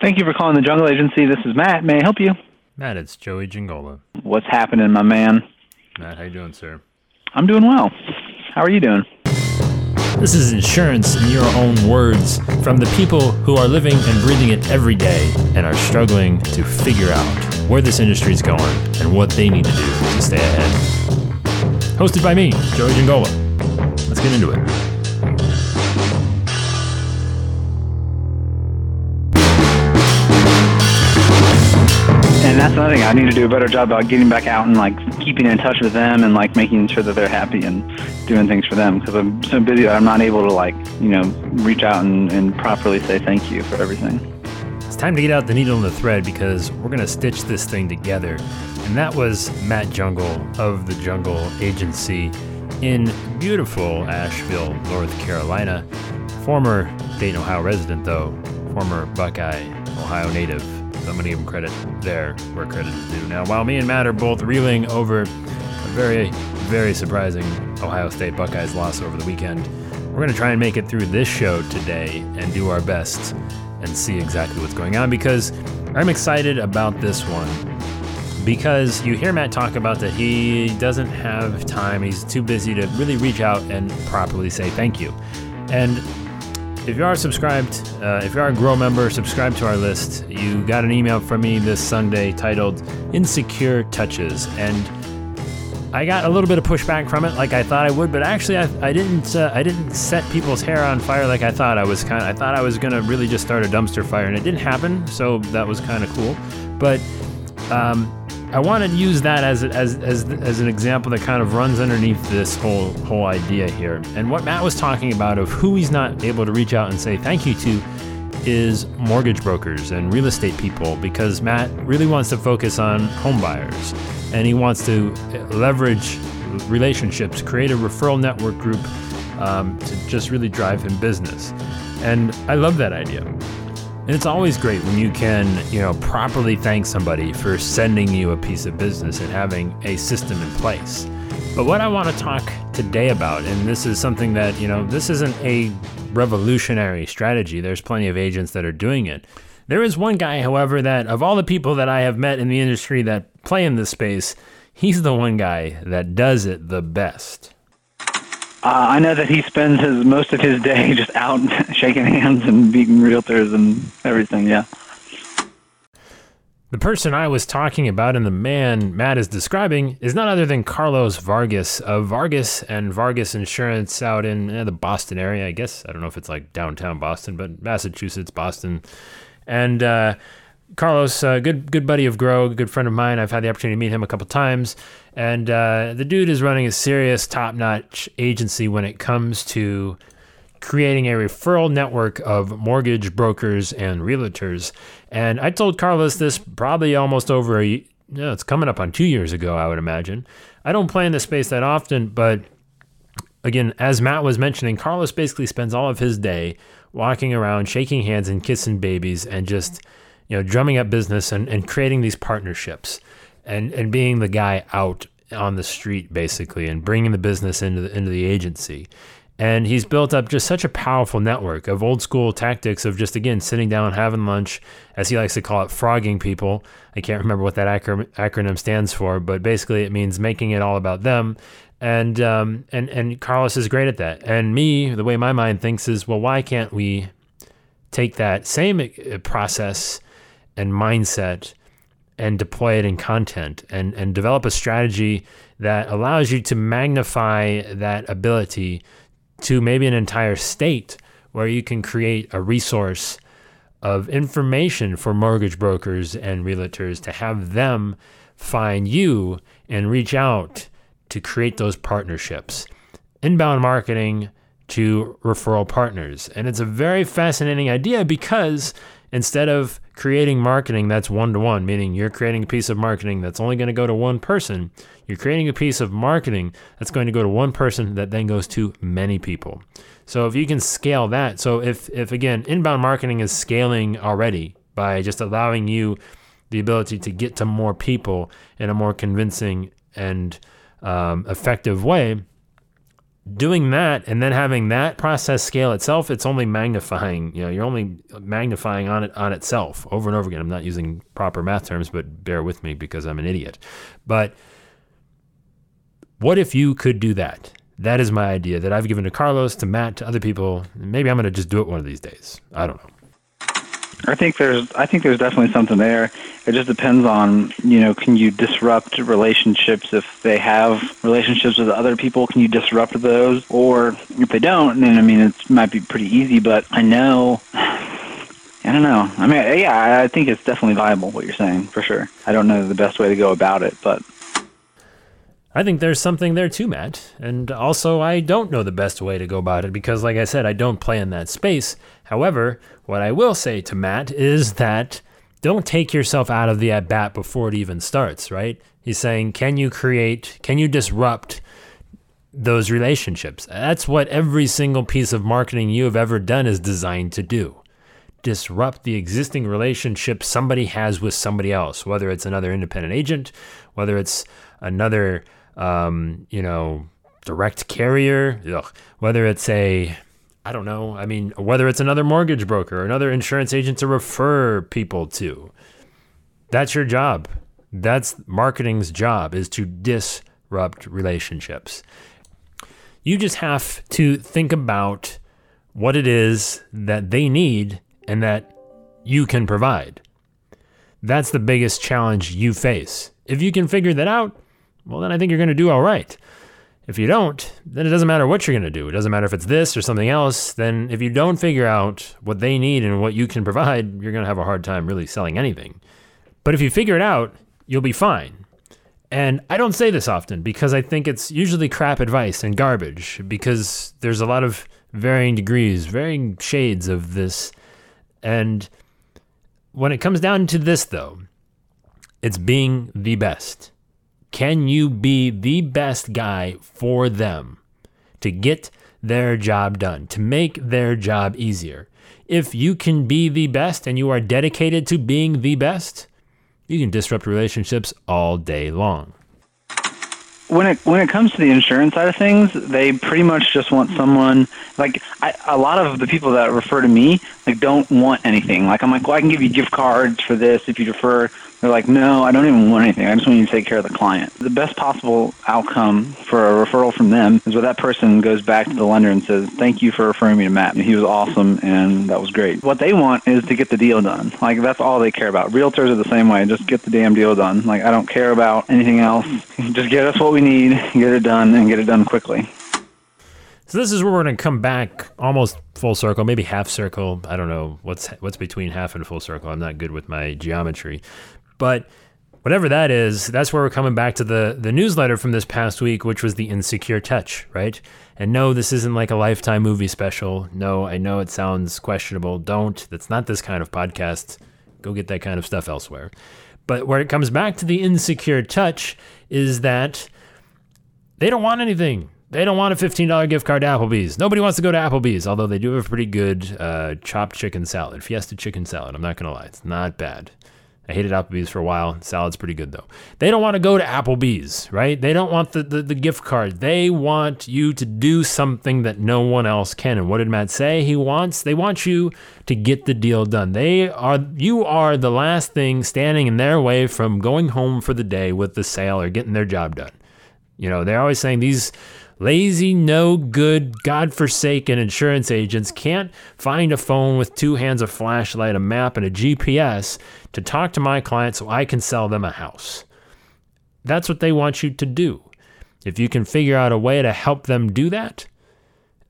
Thank you for calling the Jungle Agency. This is Matt. May I help you? Matt, it's Joey Giangola. What's happening, my man? Matt, how you doing, sir? I'm doing well. How are you doing? This is insurance in your own words from the people who are living and breathing it every day and are struggling to figure out where this industry is going and what they need to do to stay ahead. Hosted by me, Joey Giangola. Let's get into it. That's another thing. I need to do a better job about getting back out and like keeping in touch with them and like making sure that they're happy and doing things for them because I'm so busy that I'm not able to like you know reach out and, and properly say thank you for everything. It's time to get out the needle and the thread because we're to stitch this thing together. And that was Matt Jungle of the Jungle Agency in beautiful Asheville, North Carolina. Former Dayton, Ohio resident, though, former Buckeye, Ohio native. So I'm going to give him credit there where credit is due. Now, while me and Matt are both reeling over a very, very surprising Ohio State Buckeyes loss over the weekend, we're going to try and make it through this show today and do our best and see exactly what's going on because I'm excited about this one. Because you hear Matt talk about that he doesn't have time, he's too busy to really reach out and properly say thank you. And if you are subscribed, uh, if you are a Grow member, subscribe to our list. You got an email from me this Sunday titled Insecure Touches. And I got a little bit of pushback from it, like I thought I would, but actually, I, I didn't. Uh, I didn't set people's hair on fire like I thought I was. Kind of. I thought I was gonna really just start a dumpster fire, and it didn't happen. So that was kind of cool. But um, I want to use that as, as as as an example that kind of runs underneath this whole whole idea here. And what Matt was talking about of who he's not able to reach out and say thank you to is mortgage brokers and real estate people because Matt really wants to focus on home buyers and he wants to leverage relationships, create a referral network group um, to just really drive him business. And I love that idea. And it's always great when you can, you know, properly thank somebody for sending you a piece of business and having a system in place. But what I want to talk today about, and this is something that, you know, this isn't a revolutionary strategy. There's plenty of agents that are doing it. There is one guy, however, that of all the people that I have met in the industry that play in this space, he's the one guy that does it the best. Uh, I know that he spends his most of his day just out shaking hands and meeting realtors and everything. Yeah. The person I was talking about and the man Matt is describing is none other than Carlos Vargas of Vargas and Vargas Insurance out in eh, the Boston area. I guess I don't know if it's like downtown Boston, but Massachusetts, Boston, and uh, Carlos, uh, good good buddy of Grow, good friend of mine. I've had the opportunity to meet him a couple times, and uh, the dude is running a serious, top notch agency when it comes to creating a referral network of mortgage brokers and realtors. And I told Carlos this probably almost over a know, it's coming up on two years ago, I would imagine. I don't play in this space that often, but again, as Matt was mentioning, Carlos basically spends all of his day walking around, shaking hands and kissing babies and just, you know, drumming up business and, and creating these partnerships and, and being the guy out on the street basically and bringing the business into the, into the agency. And he's built up just such a powerful network of old school tactics of just, again, sitting down, having lunch, as he likes to call it, frogging people. I can't remember what that acro- acronym stands for, but basically it means making it all about them. And, um, and, and Carlos is great at that. And me, the way my mind thinks is, well, why can't we take that same uh, process and mindset and deploy it in content and, and develop a strategy that allows you to magnify that ability to maybe an entire state where you can create a resource of information for mortgage brokers and realtors to have them find you and reach out to create those partnerships. Inbound marketing to referral partners. And it's a very fascinating idea because instead of creating marketing that's one to one, meaning you're creating a piece of marketing that's only going to go to one person, you're creating a piece of marketing that's going to go to one person that then goes to many people. So if you can scale that, so if if again inbound marketing is scaling already by just allowing you the ability to get to more people in a more convincing and um, effective way, doing that and then having that process scale itself, it's only magnifying, you know, you're only magnifying on it on itself over and over again. I'm not using proper math terms, but bear with me because I'm an idiot. But what if you could do that? That is my idea that I've given to Carlos, to Matt, to other people. Maybe I'm going to just do it one of these days. I don't know. I think there's I think there's definitely something there. It just depends on you know can you disrupt relationships if they have relationships with other people? Can you disrupt those? Or if they don't, then I mean it might be pretty easy. But I know. I don't know. I mean, yeah, I think it's definitely viable what you're saying for sure. I don't know the best way to go about it, but I think there's something there too, Matt. And also, I don't know the best way to go about it because, like I said, I don't play in that space. However, what I will say to Matt is that don't take yourself out of the at bat before it even starts, right? He's saying, can you create, can you disrupt those relationships? That's what every single piece of marketing you have ever done is designed to do disrupt the existing relationship somebody has with somebody else, whether it's another independent agent, whether it's another um, you know, direct carrier, ugh, whether it's a I don't know, I mean, whether it's another mortgage broker or another insurance agent to refer people to. That's your job. That's marketing's job is to disrupt relationships. You just have to think about what it is that they need and that you can provide. That's the biggest challenge you face. If you can figure that out, well, then I think you're going to do all right. If you don't, then it doesn't matter what you're going to do. It doesn't matter if it's this or something else. Then if you don't figure out what they need and what you can provide, you're going to have a hard time really selling anything. But if you figure it out, you'll be fine. And I don't say this often because I think it's usually crap advice and garbage because there's a lot of varying degrees, varying shades of this. And when it comes down to this, though, it's being the best. Can you be the best guy for them to get their job done, to make their job easier? If you can be the best and you are dedicated to being the best, you can disrupt relationships all day long. When it when it comes to the insurance side of things, they pretty much just want someone like I, a lot of the people that refer to me like don't want anything. Like I'm like, well, I can give you gift cards for this if you refer they're like, no, I don't even want anything. I just want you to take care of the client. The best possible outcome for a referral from them is where that person goes back to the lender and says, thank you for referring me to Matt. He was awesome and that was great. What they want is to get the deal done. Like, that's all they care about. Realtors are the same way. Just get the damn deal done. Like, I don't care about anything else. Just get us what we need, get it done, and get it done quickly. So this is where we're going to come back almost full circle, maybe half circle. I don't know what's what's between half and full circle. I'm not good with my geometry. But whatever that is, that's where we're coming back to the the newsletter from this past week, which was the Insecure Touch, right? And no, this isn't like a lifetime movie special. No, I know it sounds questionable. Don't. That's not this kind of podcast. Go get that kind of stuff elsewhere. But where it comes back to the insecure touch is that they don't want anything. They don't want a $15 gift card to Applebee's. Nobody wants to go to Applebee's, although they do have a pretty good uh, chopped chicken salad, Fiesta chicken salad. I'm not going to lie. It's not bad. I hated Applebee's for a while. Salad's pretty good though. They don't want to go to Applebee's, right? They don't want the, the, the, gift card. They want you to do something that no one else can. And what did Matt say? He wants they want you to get the deal done. They are you are the last thing standing in their way from going home for the day with the sale or getting their job done. You know, they're always saying these Lazy, no good, God-forsaken insurance agents can't find a phone with two hands, a flashlight, a map, and a GPS to talk to my client so I can sell them a house. That's what they want you to do. If you can figure out a way to help them do that,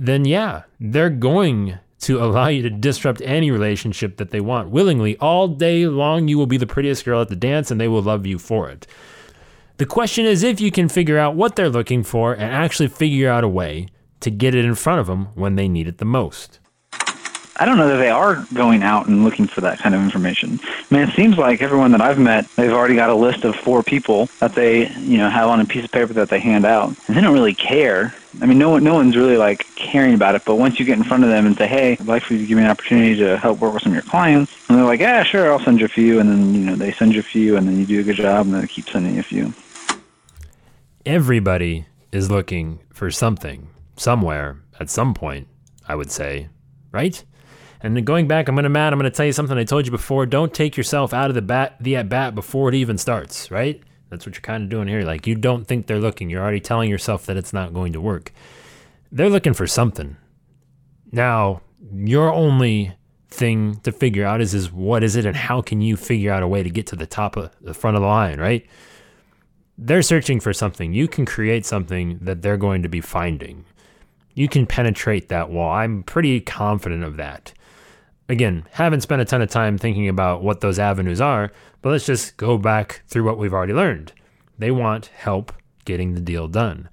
then yeah, they're going to allow you to disrupt any relationship that they want willingly. All day long, you will be the prettiest girl at the dance and they will love you for it. The question is if you can figure out what they're looking for and actually figure out a way to get it in front of them when they need it the most. I don't know that they are going out and looking for that kind of information. I mean, it seems like everyone that I've met, they've already got a list of four people that they, you know, have on a piece of paper that they hand out, and they don't really care. I mean, no one, no one's really like caring about it. But once you get in front of them and say, "Hey, I'd like for you to give me an opportunity to help work with some of your clients," and they're like, "Yeah, sure, I'll send you a few," and then you know they send you a few, and then you do a good job, and then they keep sending you a few everybody is looking for something somewhere at some point, I would say, right? And going back, I'm gonna Matt, I'm gonna tell you something I told you before. Don't take yourself out of the bat the at bat before it even starts, right? That's what you're kind of doing here. Like you don't think they're looking. You're already telling yourself that it's not going to work. They're looking for something. Now, your only thing to figure out is is what is it and how can you figure out a way to get to the top of the front of the line, right? They're searching for something. You can create something that they're going to be finding. You can penetrate that wall. I'm pretty confident of that. Again, haven't spent a ton of time thinking about what those avenues are, but let's just go back through what we've already learned. They want help getting the deal done.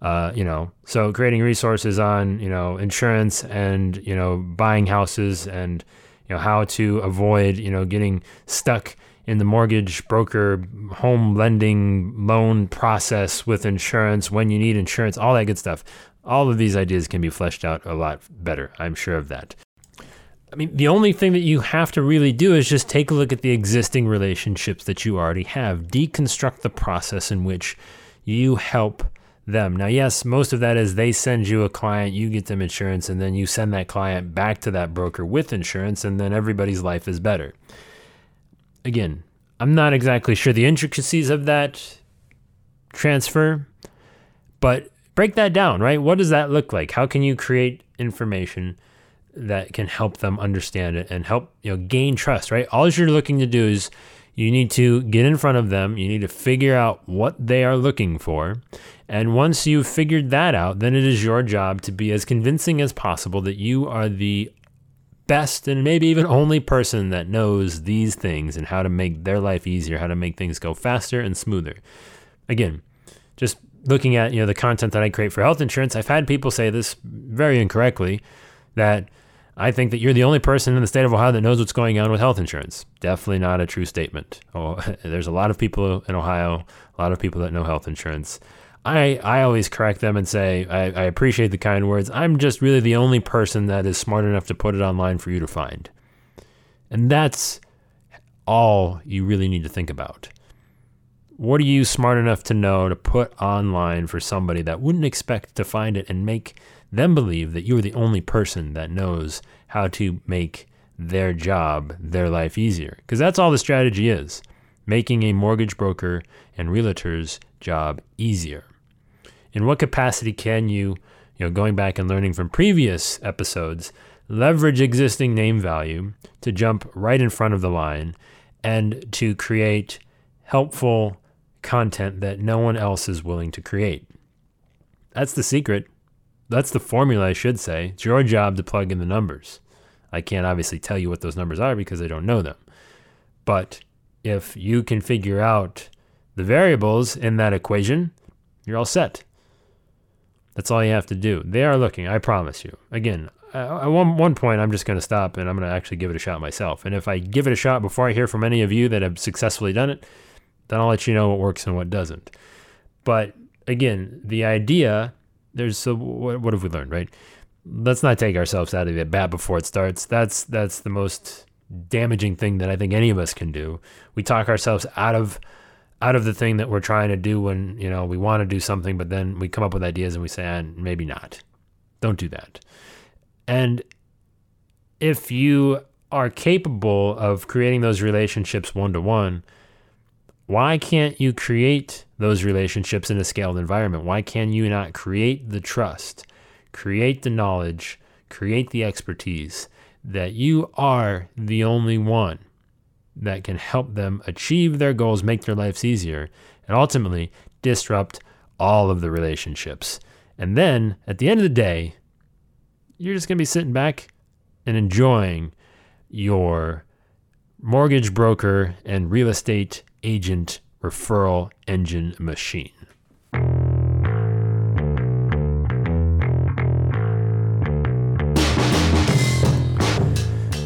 Uh, you know, so creating resources on, you know, insurance and, you know, buying houses and, you know, how to avoid, you know, getting stuck in the mortgage broker home lending loan process with insurance when you need insurance, all that good stuff. All of these ideas can be fleshed out a lot better. I'm sure of that. I mean, the only thing that you have to really do is just take a look at the existing relationships that you already have, deconstruct the process in which you help them. Now, yes, most of that is they send you a client, you get them insurance, and then you send that client back to that broker with insurance, and then everybody's life is better. Again, I'm not exactly sure the intricacies of that transfer, but break that down, right? What does that look like? How can you create information? that can help them understand it and help you know gain trust right all you're looking to do is you need to get in front of them you need to figure out what they are looking for and once you've figured that out then it is your job to be as convincing as possible that you are the best and maybe even only person that knows these things and how to make their life easier how to make things go faster and smoother again just looking at you know the content that I create for health insurance I've had people say this very incorrectly that I think that you're the only person in the state of Ohio that knows what's going on with health insurance. Definitely not a true statement. Oh, there's a lot of people in Ohio, a lot of people that know health insurance. I, I always correct them and say, I, I appreciate the kind words. I'm just really the only person that is smart enough to put it online for you to find. And that's all you really need to think about. What are you smart enough to know to put online for somebody that wouldn't expect to find it and make them believe that you are the only person that knows how to make their job, their life easier. Because that's all the strategy is making a mortgage broker and realtor's job easier. In what capacity can you, you know, going back and learning from previous episodes, leverage existing name value to jump right in front of the line and to create helpful content that no one else is willing to create? That's the secret that's the formula, I should say. It's your job to plug in the numbers. I can't obviously tell you what those numbers are because I don't know them. But if you can figure out the variables in that equation, you're all set. That's all you have to do. They are looking, I promise you. Again, at one, one point, I'm just going to stop and I'm going to actually give it a shot myself. And if I give it a shot before I hear from any of you that have successfully done it, then I'll let you know what works and what doesn't. But again, the idea there's so what, what have we learned, right? Let's not take ourselves out of the bat before it starts. That's that's the most damaging thing that I think any of us can do. We talk ourselves out of out of the thing that we're trying to do when you know we want to do something, but then we come up with ideas and we say, ah, maybe not. Don't do that. And if you are capable of creating those relationships one to one, why can't you create those relationships in a scaled environment? Why can you not create the trust, create the knowledge, create the expertise that you are the only one that can help them achieve their goals, make their lives easier, and ultimately disrupt all of the relationships? And then at the end of the day, you're just going to be sitting back and enjoying your mortgage broker and real estate agent referral engine machine.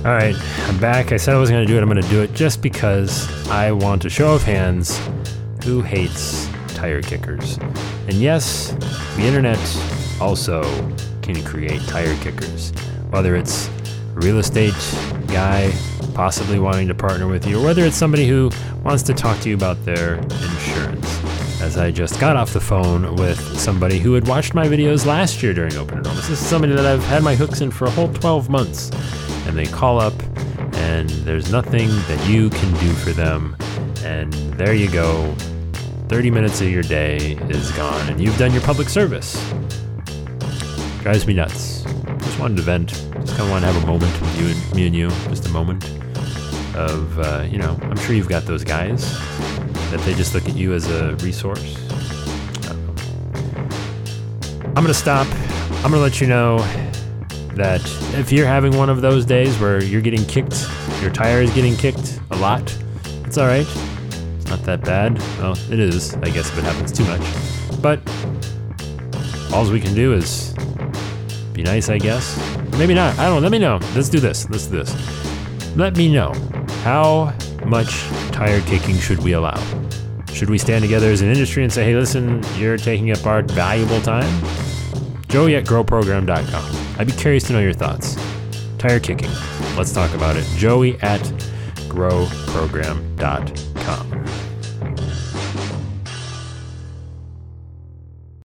All right, I'm back. I said I wasn't going to do it. I'm going to do it just because I want a show of hands who hates tire kickers. And yes, the internet also can create tire kickers. Whether it's a real estate guy possibly wanting to partner with you, or whether it's somebody who wants to talk to you about their insurance. as I just got off the phone with somebody who had watched my videos last year during Open Enrollment. This is somebody that I've had my hooks in for a whole 12 months. And they call up, and there's nothing that you can do for them. And there you go. 30 minutes of your day is gone, and you've done your public service. Drives me nuts. Just wanted to vent. Just kind of want to have a moment with you and me and you. Just a moment of, uh, you know, I'm sure you've got those guys that they just look at you as a resource. I'm going to stop. I'm going to let you know that if you're having one of those days where you're getting kicked, your tire is getting kicked a lot, it's all right. It's not that bad. Well, it is, I guess, if it happens too much. But all we can do is be nice, I guess. Maybe not. I don't know. Let me know. Let's do this. Let's do this. Let me know how much tire kicking should we allow? Should we stand together as an industry and say, hey, listen, you're taking up our valuable time? Joey at growprogram.com. I'd be curious to know your thoughts. Tire kicking. Let's talk about it. Joey at growprogram.com.